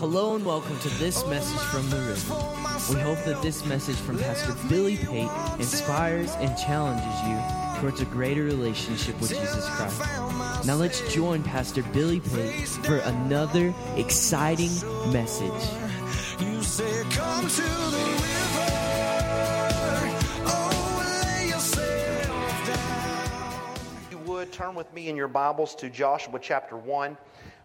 Hello and welcome to this message from the river. We hope that this message from Pastor Billy Pate inspires and challenges you towards a greater relationship with Jesus Christ. Now let's join Pastor Billy Pate for another exciting message. You said, Come to the river. Oh, lay yourself down. You would turn with me in your Bibles to Joshua chapter 1,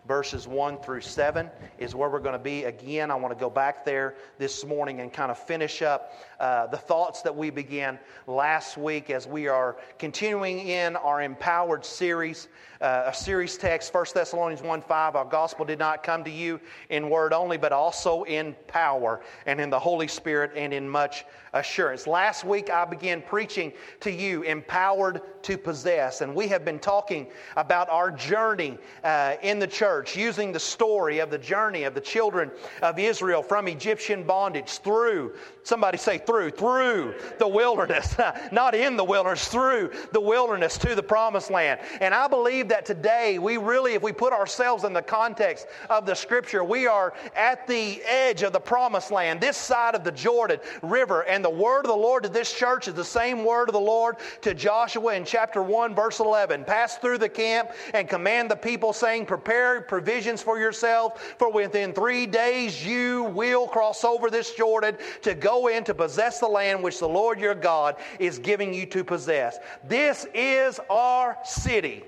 verses 1 through 7 is where we're going to be. Again, I want to go back there this morning and kind of finish up uh, the thoughts that we began last week as we are continuing in our empowered series. Uh, a series text, 1 Thessalonians 1 5. Our gospel did not come to you in word only, but also in power and in the Holy Spirit and in much assurance. Last week, I began preaching to you, empowered to possess. And we have been talking about our journey uh, in the church, using the story of the journey of the children of Israel from Egyptian bondage through, somebody say through, through the wilderness, not in the wilderness, through the wilderness to the promised land. And I believe that today we really, if we put ourselves in the context of the scripture, we are at the edge of the promised land, this side of the Jordan River. And the word of the Lord to this church is the same word of the Lord to Joshua in chapter 1, verse 11. Pass through the camp and command the people, saying, Prepare provisions for yourselves, for within three days you will cross over this Jordan to go in to possess the land which the Lord your God is giving you to possess. This is our city.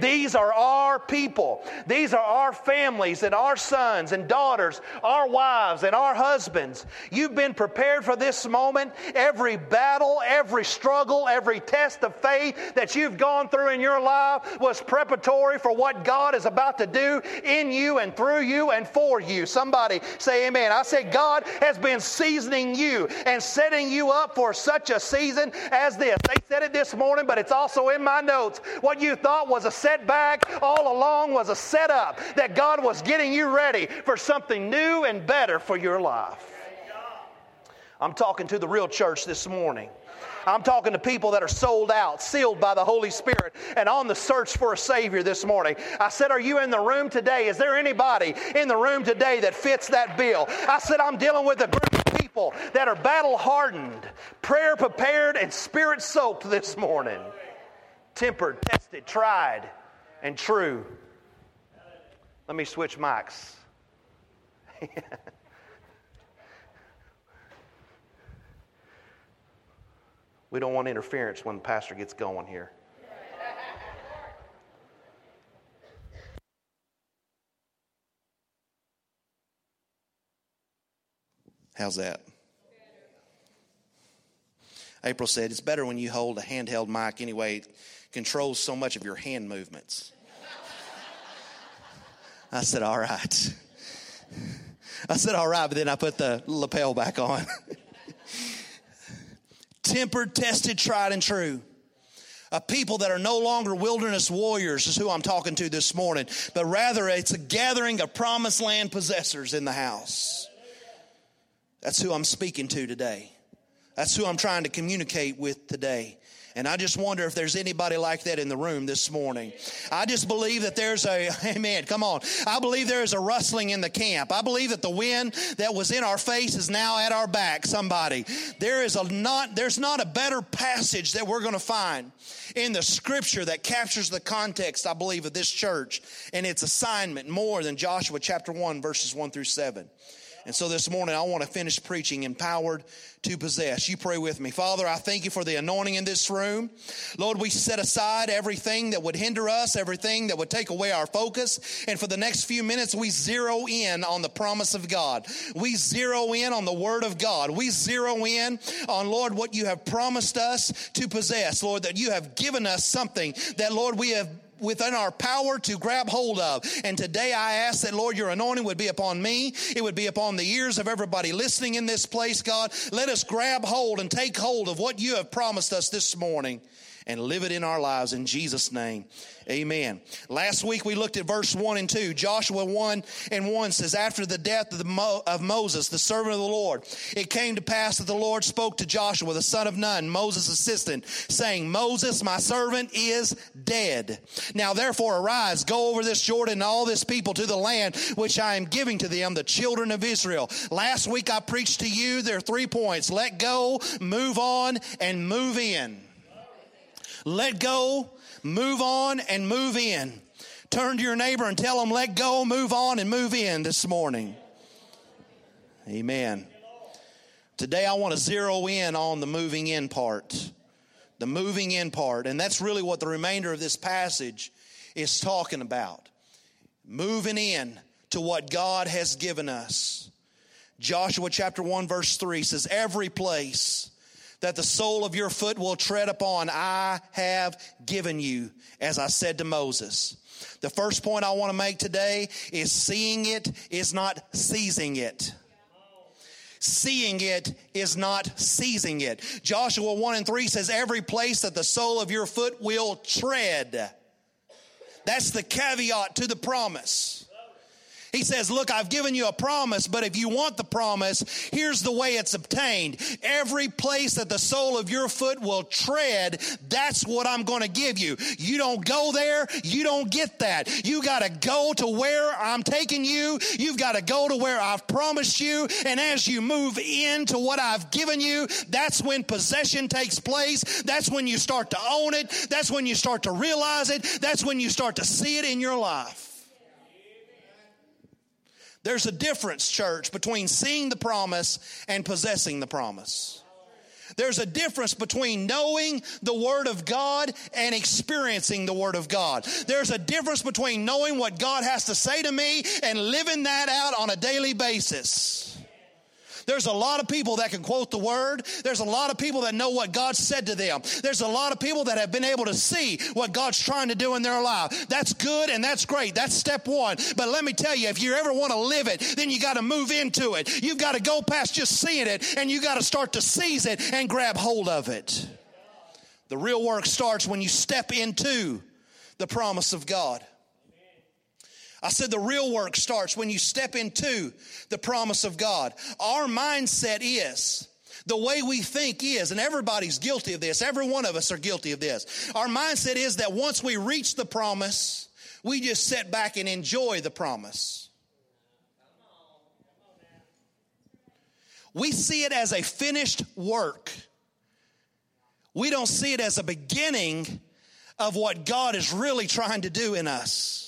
These are our people. These are our families and our sons and daughters, our wives and our husbands. You've been prepared for this moment. Every battle, every struggle, every test of faith that you've gone through in your life was preparatory for what God is about to do in you and through you and for you. Somebody say amen. I said, God has been seasoning you and setting you up for such a season as this. They said it this morning, but it's also in my notes. What you thought was a setback all along was a setup that God was getting you ready for something new and better for your life. I'm talking to the real church this morning. I'm talking to people that are sold out, sealed by the Holy Spirit, and on the search for a Savior this morning. I said, Are you in the room today? Is there anybody in the room today that fits that bill? I said, I'm dealing with a group of people that are battle hardened, prayer prepared, and spirit soaked this morning. Tempered, tested, tried, and true. Let me switch mics. we don't want interference when the pastor gets going here. How's that? April said, It's better when you hold a handheld mic anyway, controls so much of your hand movements. I said, All right. I said, All right, but then I put the lapel back on. Tempered, tested, tried, and true. A people that are no longer wilderness warriors is who I'm talking to this morning, but rather it's a gathering of promised land possessors in the house. That's who I'm speaking to today. That's who I'm trying to communicate with today. And I just wonder if there's anybody like that in the room this morning. I just believe that there's a, amen, come on. I believe there is a rustling in the camp. I believe that the wind that was in our face is now at our back, somebody. There is a not, there's not a better passage that we're going to find in the scripture that captures the context, I believe, of this church and its assignment more than Joshua chapter 1, verses 1 through 7. And so this morning, I want to finish preaching empowered to possess. You pray with me. Father, I thank you for the anointing in this room. Lord, we set aside everything that would hinder us, everything that would take away our focus. And for the next few minutes, we zero in on the promise of God. We zero in on the word of God. We zero in on, Lord, what you have promised us to possess. Lord, that you have given us something that, Lord, we have within our power to grab hold of. And today I ask that, Lord, your anointing would be upon me. It would be upon the ears of everybody listening in this place, God. Let us grab hold and take hold of what you have promised us this morning. And live it in our lives in Jesus' name. Amen. Last week we looked at verse 1 and 2. Joshua 1 and 1 says, After the death of, the Mo- of Moses, the servant of the Lord, it came to pass that the Lord spoke to Joshua, the son of Nun, Moses' assistant, saying, Moses, my servant, is dead. Now therefore arise, go over this Jordan and all this people to the land which I am giving to them, the children of Israel. Last week I preached to you, there are three points. Let go, move on, and move in. Let go, move on, and move in. Turn to your neighbor and tell them, let go, move on, and move in this morning. Amen. Today I want to zero in on the moving in part. The moving in part. And that's really what the remainder of this passage is talking about. Moving in to what God has given us. Joshua chapter 1 verse 3 says, Every place that the sole of your foot will tread upon, I have given you, as I said to Moses. The first point I want to make today is seeing it is not seizing it. Seeing it is not seizing it. Joshua 1 and 3 says, Every place that the sole of your foot will tread. That's the caveat to the promise. He says, Look, I've given you a promise, but if you want the promise, here's the way it's obtained. Every place that the sole of your foot will tread, that's what I'm going to give you. You don't go there, you don't get that. You got to go to where I'm taking you. You've got to go to where I've promised you. And as you move into what I've given you, that's when possession takes place. That's when you start to own it. That's when you start to realize it. That's when you start to see it in your life. There's a difference, church, between seeing the promise and possessing the promise. There's a difference between knowing the Word of God and experiencing the Word of God. There's a difference between knowing what God has to say to me and living that out on a daily basis. There's a lot of people that can quote the word. There's a lot of people that know what God said to them. There's a lot of people that have been able to see what God's trying to do in their life. That's good and that's great. That's step one. But let me tell you, if you ever want to live it, then you got to move into it. You've got to go past just seeing it and you got to start to seize it and grab hold of it. The real work starts when you step into the promise of God. I said the real work starts when you step into the promise of God. Our mindset is, the way we think is, and everybody's guilty of this, every one of us are guilty of this. Our mindset is that once we reach the promise, we just sit back and enjoy the promise. We see it as a finished work. We don't see it as a beginning of what God is really trying to do in us.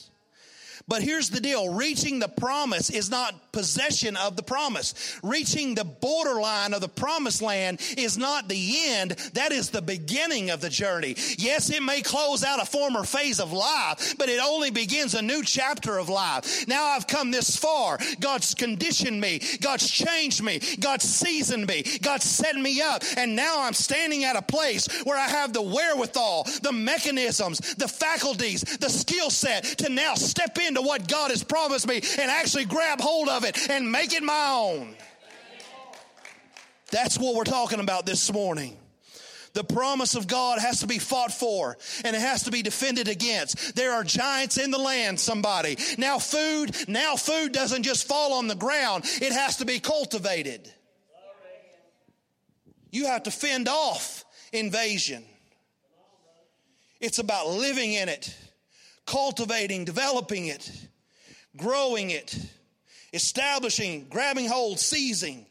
But here's the deal. Reaching the promise is not possession of the promise. Reaching the borderline of the promised land is not the end, that is the beginning of the journey. Yes, it may close out a former phase of life, but it only begins a new chapter of life. Now I've come this far. God's conditioned me, God's changed me, God's seasoned me, God's set me up, and now I'm standing at a place where I have the wherewithal, the mechanisms, the faculties, the skill set to now step into what God has promised me and actually grab hold of it and make it my own. That's what we're talking about this morning. The promise of God has to be fought for and it has to be defended against. There are giants in the land, somebody. Now food, now food doesn't just fall on the ground. It has to be cultivated. You have to fend off invasion. It's about living in it cultivating, developing it, growing it, establishing, grabbing hold, seizing.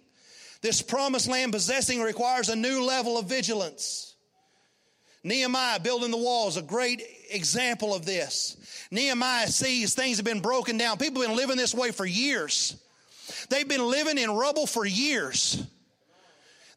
This promised land possessing requires a new level of vigilance. Nehemiah building the walls, a great example of this. Nehemiah sees things have been broken down. People have been living this way for years. They've been living in rubble for years.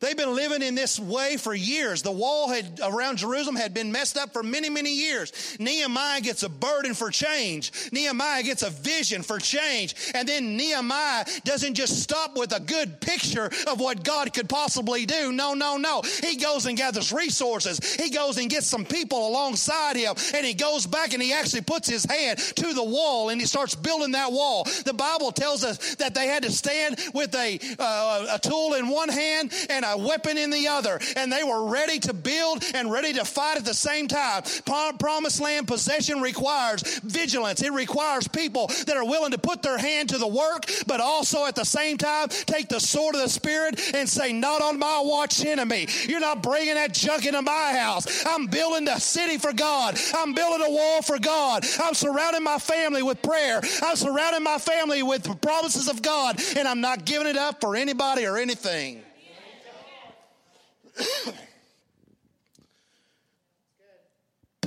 They've been living in this way for years. The wall had, around Jerusalem had been messed up for many, many years. Nehemiah gets a burden for change. Nehemiah gets a vision for change. And then Nehemiah doesn't just stop with a good picture of what God could possibly do. No, no, no. He goes and gathers resources. He goes and gets some people alongside him. And he goes back and he actually puts his hand to the wall and he starts building that wall. The Bible tells us that they had to stand with a, uh, a tool in one hand and a a weapon in the other, and they were ready to build and ready to fight at the same time. Promised land possession requires vigilance. It requires people that are willing to put their hand to the work, but also at the same time take the sword of the Spirit and say, Not on my watch, enemy. You're not bringing that junk into my house. I'm building the city for God. I'm building a wall for God. I'm surrounding my family with prayer. I'm surrounding my family with promises of God, and I'm not giving it up for anybody or anything.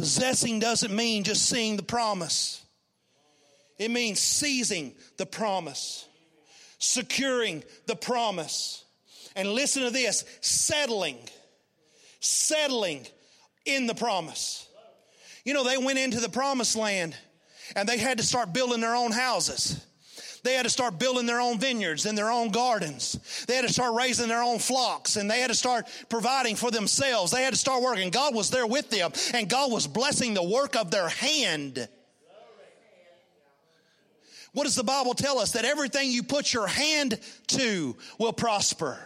Possessing doesn't mean just seeing the promise. It means seizing the promise, securing the promise. And listen to this settling, settling in the promise. You know, they went into the promised land and they had to start building their own houses. They had to start building their own vineyards and their own gardens. They had to start raising their own flocks and they had to start providing for themselves. They had to start working. God was there with them and God was blessing the work of their hand. What does the Bible tell us? That everything you put your hand to will prosper.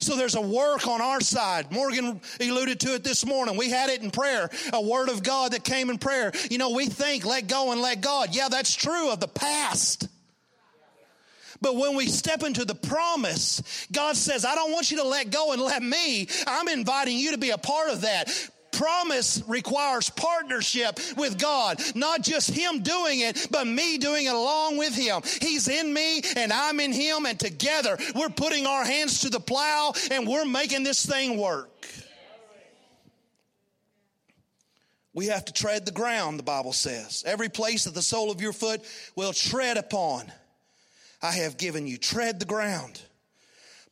So there's a work on our side. Morgan alluded to it this morning. We had it in prayer, a word of God that came in prayer. You know, we think let go and let God. Yeah, that's true of the past. But when we step into the promise, God says, I don't want you to let go and let me. I'm inviting you to be a part of that promise requires partnership with God, not just Him doing it, but me doing it along with Him. He's in me and I'm in Him, and together we're putting our hands to the plow and we're making this thing work. We have to tread the ground, the Bible says. Every place that the sole of your foot will tread upon, I have given you. Tread the ground.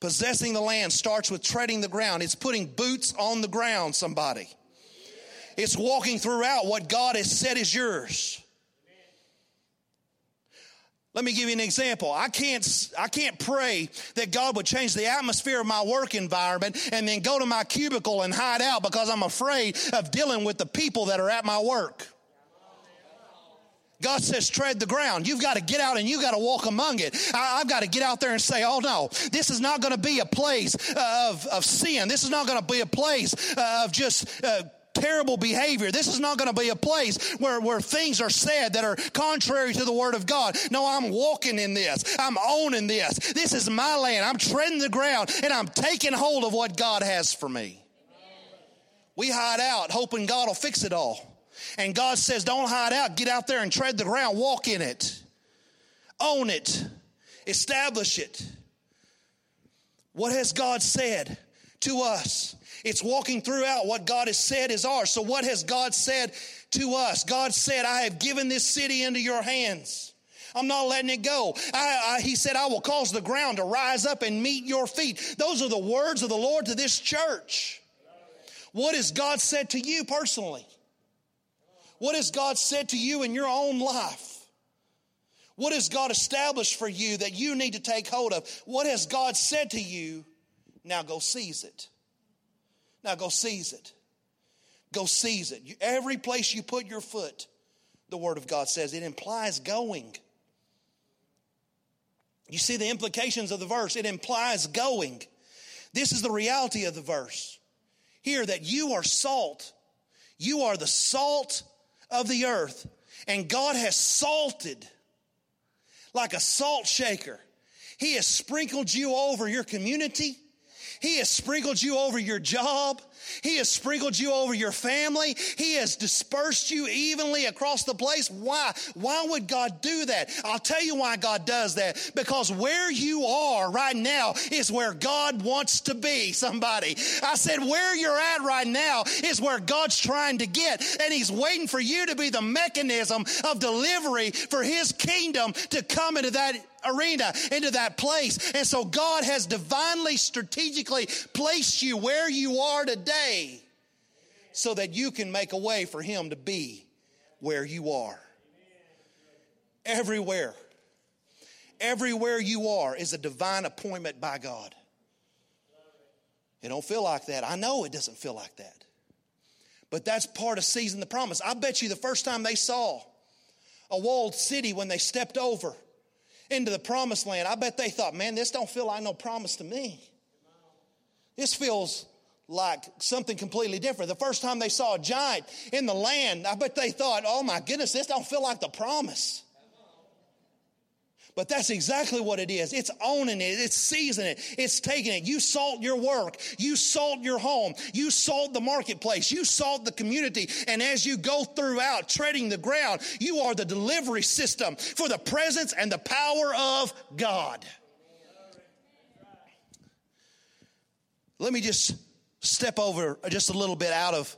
Possessing the land starts with treading the ground. It's putting boots on the ground, somebody. It's walking throughout what God has said is yours. Let me give you an example. I can't, I can't pray that God would change the atmosphere of my work environment and then go to my cubicle and hide out because I'm afraid of dealing with the people that are at my work. God says, tread the ground. You've got to get out and you've got to walk among it. I, have got to get out there and say, oh no, this is not going to be a place of, of sin. This is not going to be a place of just uh, terrible behavior. This is not going to be a place where, where things are said that are contrary to the word of God. No, I'm walking in this. I'm owning this. This is my land. I'm treading the ground and I'm taking hold of what God has for me. We hide out hoping God will fix it all. And God says, don't hide out. Get out there and tread the ground. Walk in it. Own it. Establish it. What has God said to us? It's walking throughout what God has said is ours. So, what has God said to us? God said, I have given this city into your hands. I'm not letting it go. I, I, he said, I will cause the ground to rise up and meet your feet. Those are the words of the Lord to this church. What has God said to you personally? What has God said to you in your own life? What has God established for you that you need to take hold of? What has God said to you? Now go seize it. Now go seize it. Go seize it. Every place you put your foot, the Word of God says, it implies going. You see the implications of the verse, it implies going. This is the reality of the verse. Here, that you are salt. You are the salt of the earth. And God has salted like a salt shaker. He has sprinkled you over your community. He has sprinkled you over your job. He has sprinkled you over your family. He has dispersed you evenly across the place. Why? Why would God do that? I'll tell you why God does that. Because where you are right now is where God wants to be, somebody. I said, where you're at right now is where God's trying to get. And He's waiting for you to be the mechanism of delivery for His kingdom to come into that arena, into that place. And so God has divinely, strategically placed you where you are today so that you can make a way for Him to be where you are. Everywhere. Everywhere you are is a divine appointment by God. It don't feel like that. I know it doesn't feel like that. But that's part of seizing the promise. I bet you the first time they saw a walled city when they stepped over into the promised land, I bet they thought, man, this don't feel like no promise to me. This feels like something completely different. The first time they saw a giant in the land, I bet they thought, oh my goodness, this don't feel like the promise. But that's exactly what it is. It's owning it. It's seizing it. It's taking it. You salt your work. You salt your home. You salt the marketplace. You salt the community. And as you go throughout treading the ground, you are the delivery system for the presence and the power of God. Let me just step over just a little bit out of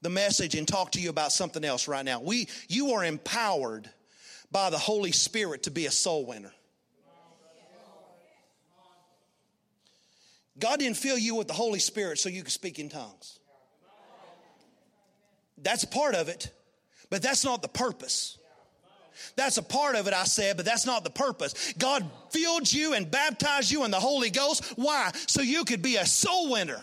the message and talk to you about something else right now. We, you are empowered by the Holy Spirit to be a soul winner. God didn't fill you with the Holy Spirit so you could speak in tongues. That's part of it, but that's not the purpose. That's a part of it, I said, but that's not the purpose. God filled you and baptized you in the Holy Ghost. Why? So you could be a soul winner.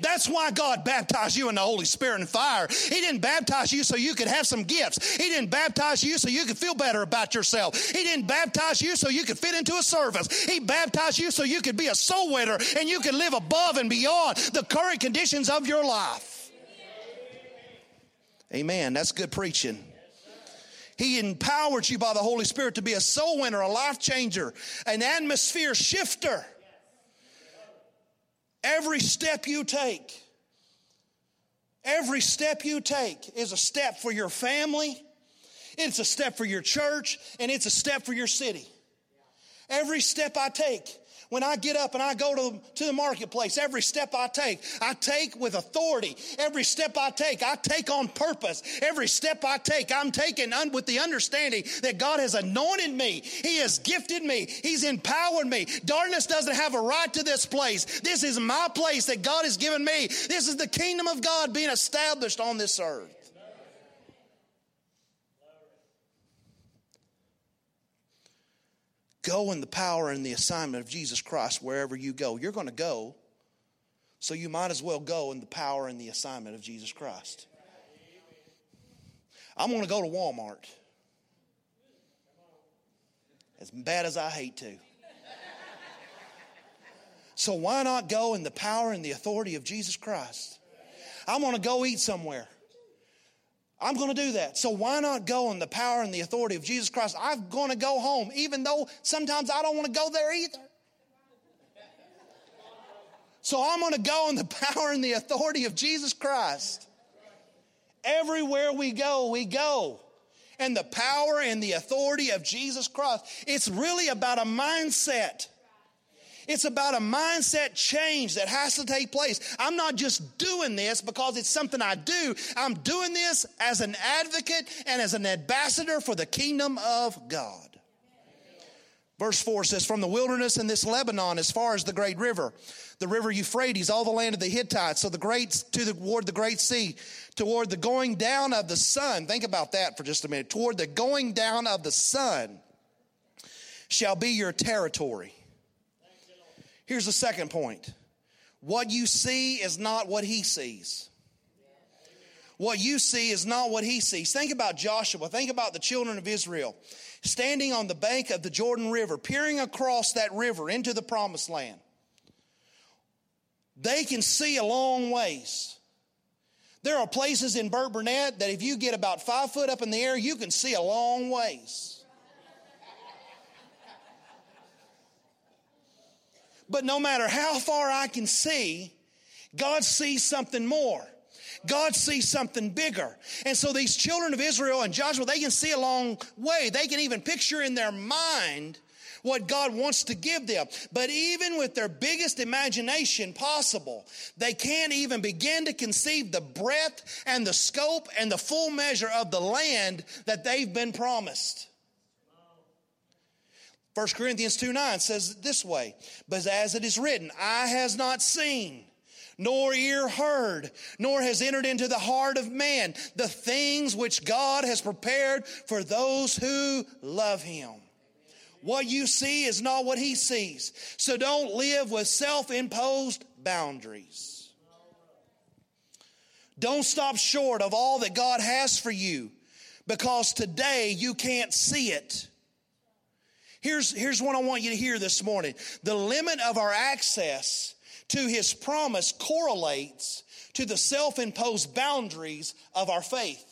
That's why God baptized you in the Holy Spirit and fire. He didn't baptize you so you could have some gifts. He didn't baptize you so you could feel better about yourself. He didn't baptize you so you could fit into a service. He baptized you so you could be a soul winner and you could live above and beyond the current conditions of your life. Amen. That's good preaching. He empowered you by the Holy Spirit to be a soul winner, a life changer, an atmosphere shifter. Every step you take, every step you take is a step for your family, it's a step for your church, and it's a step for your city. Every step I take when I get up and I go to, to the marketplace, every step I take, I take with authority. Every step I take, I take on purpose. Every step I take, I'm taking un- with the understanding that God has anointed me. He has gifted me. He's empowered me. Darkness doesn't have a right to this place. This is my place that God has given me. This is the kingdom of God being established on this earth. Go in the power and the assignment of Jesus Christ wherever you go. You're going to go, so you might as well go in the power and the assignment of Jesus Christ. I'm going to go to Walmart. As bad as I hate to. So why not go in the power and the authority of Jesus Christ? I'm going to go eat somewhere. I'm going to do that. So why not go in the power and the authority of Jesus Christ? I'm going to go home, even though sometimes I don't want to go there either. So I'm going to go in the power and the authority of Jesus Christ. Everywhere we go, we go. And the power and the authority of Jesus Christ. It's really about a mindset. It's about a mindset change that has to take place. I'm not just doing this because it's something I do. I'm doing this as an advocate and as an ambassador for the kingdom of God. Verse 4 says, From the wilderness in this Lebanon, as far as the great river, the river Euphrates, all the land of the Hittites, so the great to the, toward the great sea, toward the going down of the sun. Think about that for just a minute. Toward the going down of the sun shall be your territory. Here's the second point what you see is not what he sees. What you see is not what he sees. Think about Joshua. Think about the children of Israel standing on the bank of the Jordan River, peering across that river into the promised land. They can see a long ways. There are places in Burt Burnett that if you get about five foot up in the air, you can see a long ways. But no matter how far I can see, God sees something more. God sees something bigger. And so these children of Israel and Joshua, they can see a long way. They can even picture in their mind what God wants to give them. But even with their biggest imagination possible, they can't even begin to conceive the breadth and the scope and the full measure of the land that they've been promised. 1 Corinthians 2 9 says it this way, but as it is written, eye has not seen, nor ear heard, nor has entered into the heart of man the things which God has prepared for those who love him. What you see is not what he sees. So don't live with self imposed boundaries. Don't stop short of all that God has for you because today you can't see it. Here's, here's what I want you to hear this morning. The limit of our access to his promise correlates to the self imposed boundaries of our faith.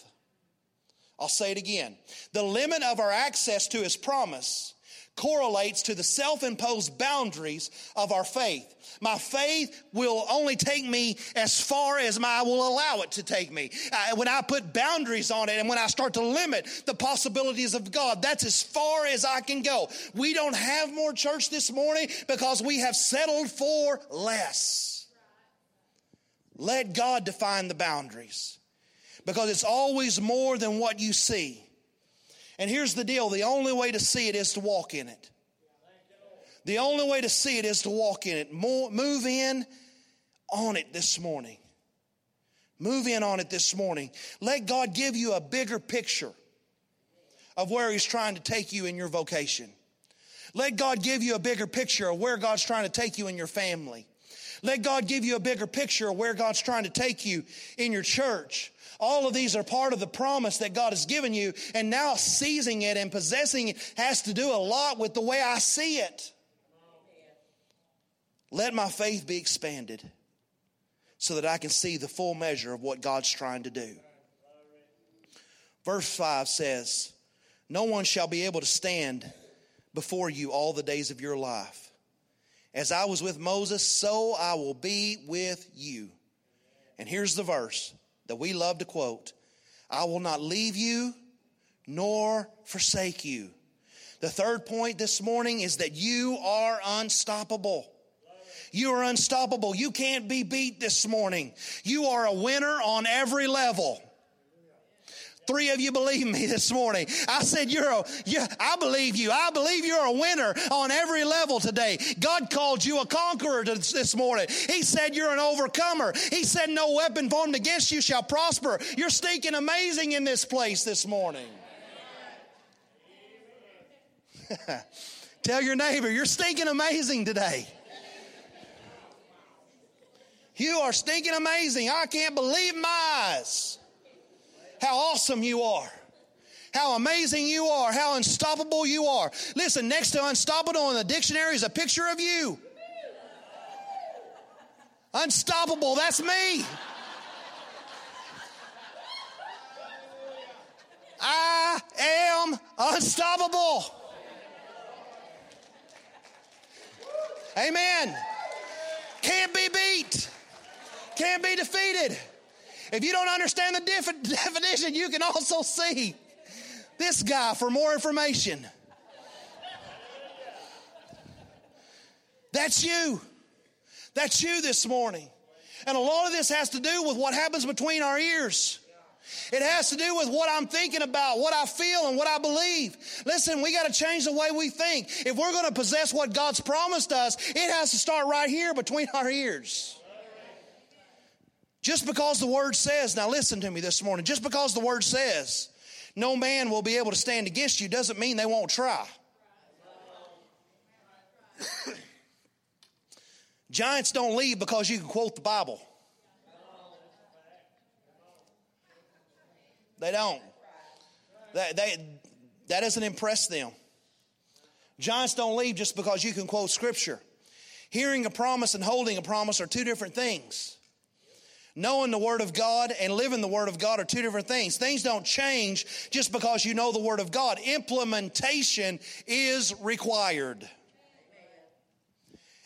I'll say it again. The limit of our access to his promise correlates to the self imposed boundaries of our faith. My faith will only take me as far as I will allow it to take me. Uh, when I put boundaries on it and when I start to limit the possibilities of God, that's as far as I can go. We don't have more church this morning because we have settled for less. Let God define the boundaries because it's always more than what you see. And here's the deal the only way to see it is to walk in it. The only way to see it is to walk in it. Move in on it this morning. Move in on it this morning. Let God give you a bigger picture of where He's trying to take you in your vocation. Let God give you a bigger picture of where God's trying to take you in your family. Let God give you a bigger picture of where God's trying to take you in your church. All of these are part of the promise that God has given you, and now seizing it and possessing it has to do a lot with the way I see it. Let my faith be expanded so that I can see the full measure of what God's trying to do. Verse 5 says, No one shall be able to stand before you all the days of your life. As I was with Moses, so I will be with you. And here's the verse that we love to quote I will not leave you nor forsake you. The third point this morning is that you are unstoppable. You are unstoppable. You can't be beat this morning. You are a winner on every level. Three of you believe me this morning. I said, You're a, yeah, I believe you. I believe you're a winner on every level today. God called you a conqueror this morning. He said, You're an overcomer. He said, No weapon formed against you shall prosper. You're stinking amazing in this place this morning. Tell your neighbor, You're stinking amazing today. You are stinking amazing. I can't believe my eyes how awesome you are. How amazing you are, how unstoppable you are. Listen, next to unstoppable in the dictionary is a picture of you. Unstoppable, that's me. I am unstoppable. Amen. Can't be beat, can't be defeated. If you don't understand the definition, you can also see this guy for more information. That's you. That's you this morning. And a lot of this has to do with what happens between our ears. It has to do with what I'm thinking about, what I feel, and what I believe. Listen, we got to change the way we think. If we're going to possess what God's promised us, it has to start right here between our ears. Just because the word says, now listen to me this morning, just because the word says no man will be able to stand against you doesn't mean they won't try. Giants don't leave because you can quote the Bible. They don't. That, they, that doesn't impress them. Giants don't leave just because you can quote Scripture. Hearing a promise and holding a promise are two different things. Knowing the Word of God and living the Word of God are two different things. Things don't change just because you know the Word of God. Implementation is required.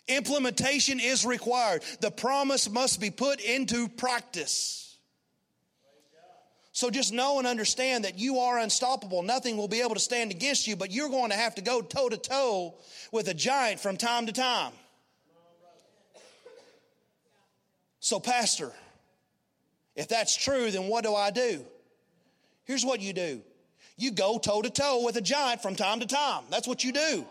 Implementation is required. The promise must be put into practice. So just know and understand that you are unstoppable. Nothing will be able to stand against you, but you're going to have to go toe to toe with a giant from time to time. So, Pastor, if that's true, then what do I do? Here's what you do you go toe to toe with a giant from time to time. That's what you do.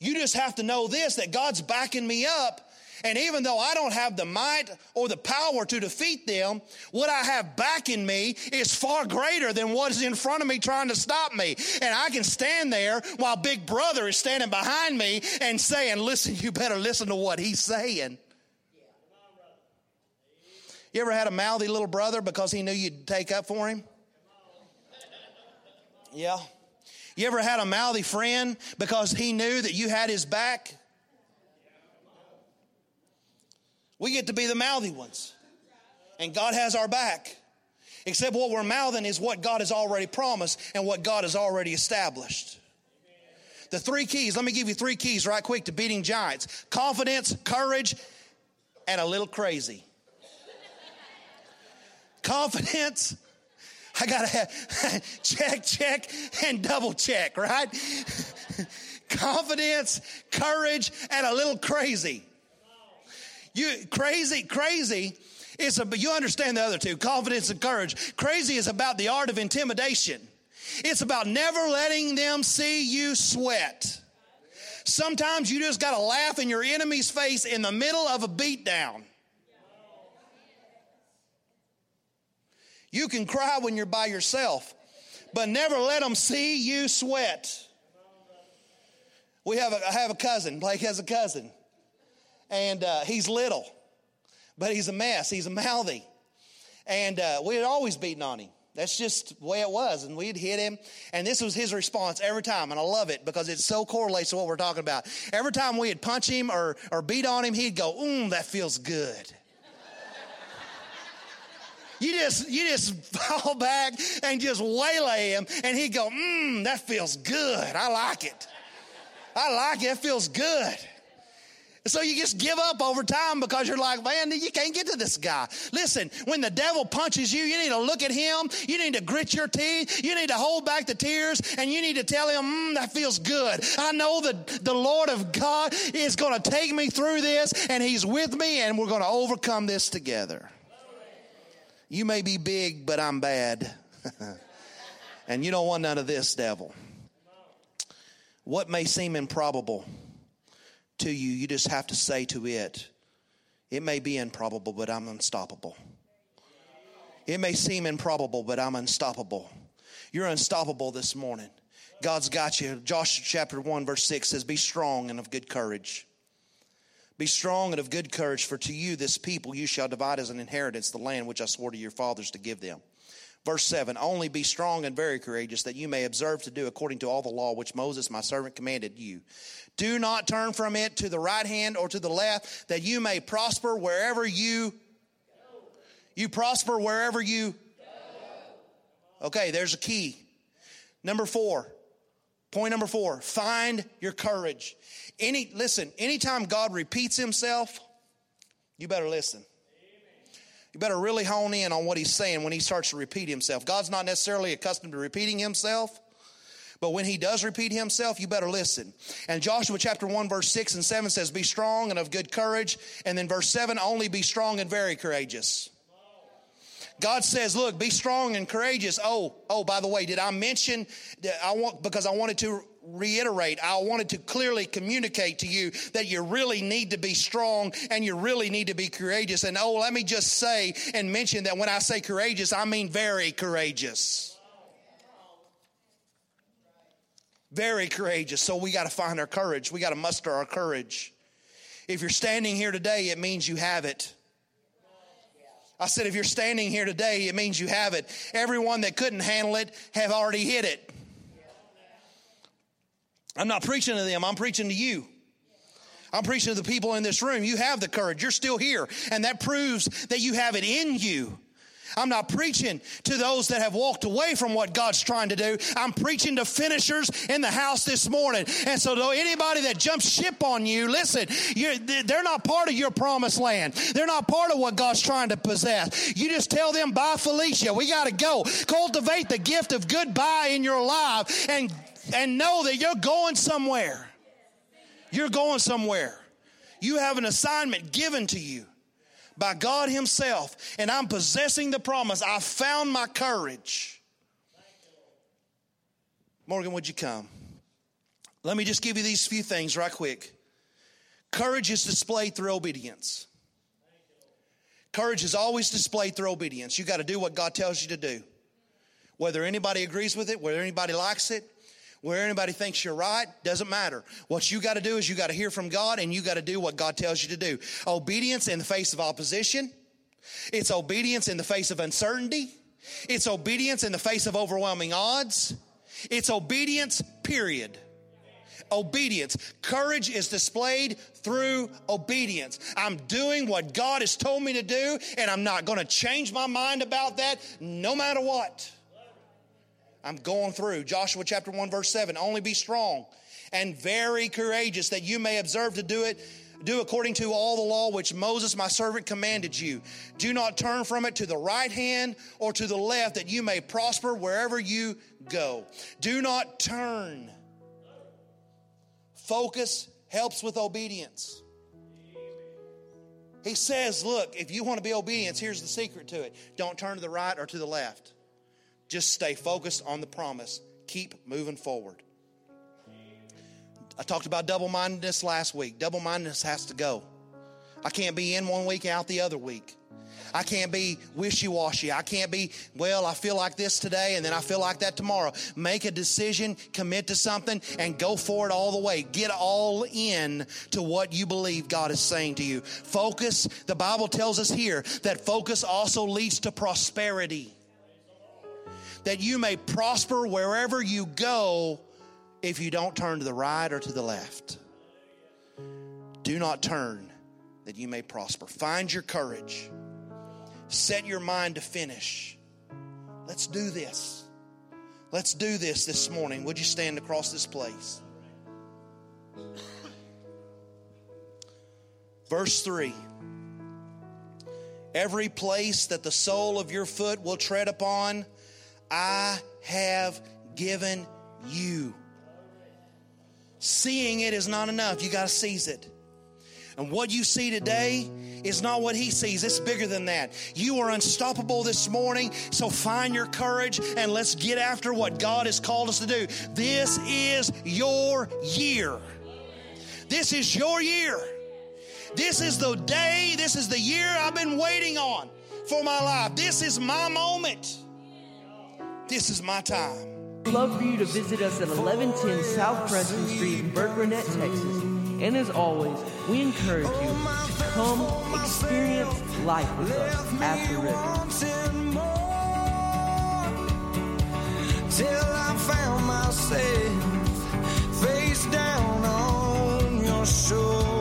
You just have to know this that God's backing me up. And even though I don't have the might or the power to defeat them, what I have backing me is far greater than what is in front of me trying to stop me. And I can stand there while Big Brother is standing behind me and saying, Listen, you better listen to what he's saying. You ever had a mouthy little brother because he knew you'd take up for him? Yeah. You ever had a mouthy friend because he knew that you had his back? We get to be the mouthy ones. And God has our back. Except what we're mouthing is what God has already promised and what God has already established. The three keys, let me give you three keys right quick to beating giants confidence, courage, and a little crazy. Confidence, I gotta have check, check, and double check, right? confidence, courage, and a little crazy. You crazy, crazy is a, you understand the other two, confidence and courage. Crazy is about the art of intimidation. It's about never letting them see you sweat. Sometimes you just got to laugh in your enemy's face in the middle of a beatdown. You can cry when you're by yourself, but never let them see you sweat. We have a, I have a cousin. Blake has a cousin, and uh, he's little, but he's a mess. He's a mouthy, and uh, we had always beaten on him. That's just the way it was. And we'd hit him. And this was his response every time. And I love it because it so correlates to what we're talking about. Every time we'd punch him or, or beat on him, he'd go, Mmm, that feels good. You just you just fall back and just waylay him, and he'd go, Mmm, that feels good. I like it. I like it. It feels good. So you just give up over time because you're like, man, you can't get to this guy. Listen, when the devil punches you, you need to look at him. You need to grit your teeth. You need to hold back the tears and you need to tell him, mm, that feels good. I know that the Lord of God is going to take me through this and he's with me and we're going to overcome this together. You may be big, but I'm bad. and you don't want none of this, devil. What may seem improbable to you, you just have to say to it, it may be improbable, but I'm unstoppable. It may seem improbable, but I'm unstoppable. You're unstoppable this morning. God's got you. Joshua chapter 1, verse 6 says, Be strong and of good courage. Be strong and of good courage, for to you, this people, you shall divide as an inheritance the land which I swore to your fathers to give them. Verse 7 Only be strong and very courageous, that you may observe to do according to all the law which Moses, my servant, commanded you. Do not turn from it to the right hand or to the left, that you may prosper wherever you you prosper wherever you Okay, there's a key. Number 4. Point number 4, find your courage. Any listen, anytime God repeats himself, you better listen. You better really hone in on what he's saying when he starts to repeat himself. God's not necessarily accustomed to repeating himself, but when he does repeat himself, you better listen. And Joshua chapter 1, verse 6 and 7 says, Be strong and of good courage. And then verse 7, only be strong and very courageous. God says, look, be strong and courageous. Oh, oh, by the way, did I mention that I want because I wanted to reiterate, I wanted to clearly communicate to you that you really need to be strong and you really need to be courageous. And oh, let me just say and mention that when I say courageous, I mean very courageous. Very courageous. So we got to find our courage. We got to muster our courage. If you're standing here today, it means you have it. I said, if you're standing here today, it means you have it. Everyone that couldn't handle it have already hit it. I'm not preaching to them, I'm preaching to you. I'm preaching to the people in this room. You have the courage. You're still here. And that proves that you have it in you. I'm not preaching to those that have walked away from what God's trying to do. I'm preaching to finishers in the house this morning. And so, though anybody that jumps ship on you, listen, they're not part of your promised land. They're not part of what God's trying to possess. You just tell them, bye, Felicia. We got to go. Cultivate the gift of goodbye in your life and, and know that you're going somewhere. You're going somewhere. You have an assignment given to you by God Himself, and I'm possessing the promise. I found my courage. Morgan, would you come? Let me just give you these few things right quick. Courage is displayed through obedience. Courage is always displayed through obedience. You got to do what God tells you to do. Whether anybody agrees with it, whether anybody likes it, where anybody thinks you're right, doesn't matter. What you got to do is you got to hear from God and you got to do what God tells you to do. Obedience in the face of opposition. It's obedience in the face of uncertainty. It's obedience in the face of overwhelming odds. It's obedience, period. Obedience. Courage is displayed through obedience. I'm doing what God has told me to do, and I'm not going to change my mind about that no matter what. I'm going through Joshua chapter 1, verse 7. Only be strong and very courageous that you may observe to do it do according to all the law which Moses my servant commanded you. Do not turn from it to the right hand or to the left, that you may prosper wherever you go. Do not turn. Focus helps with obedience. He says, Look, if you want to be obedient, here's the secret to it don't turn to the right or to the left. Just stay focused on the promise. Keep moving forward. I talked about double mindedness last week. Double mindedness has to go. I can't be in one week, out the other week. I can't be wishy washy. I can't be, well, I feel like this today and then I feel like that tomorrow. Make a decision, commit to something, and go for it all the way. Get all in to what you believe God is saying to you. Focus, the Bible tells us here that focus also leads to prosperity. That you may prosper wherever you go if you don't turn to the right or to the left. Do not turn that you may prosper. Find your courage. Set your mind to finish. Let's do this. Let's do this this morning. Would you stand across this place? Verse 3 Every place that the sole of your foot will tread upon, I have given you. Seeing it is not enough. You got to seize it. And what you see today is not what he sees. It's bigger than that. You are unstoppable this morning, so find your courage and let's get after what God has called us to do. This is your year. This is your year. This is the day, this is the year I've been waiting on for my life. This is my moment. This is my time. We'd love for you to visit us at 1110 South Preston Street in Burkburnett, Texas. And as always, we encourage you to come experience life with us at the river. Till I found myself face down on your shore.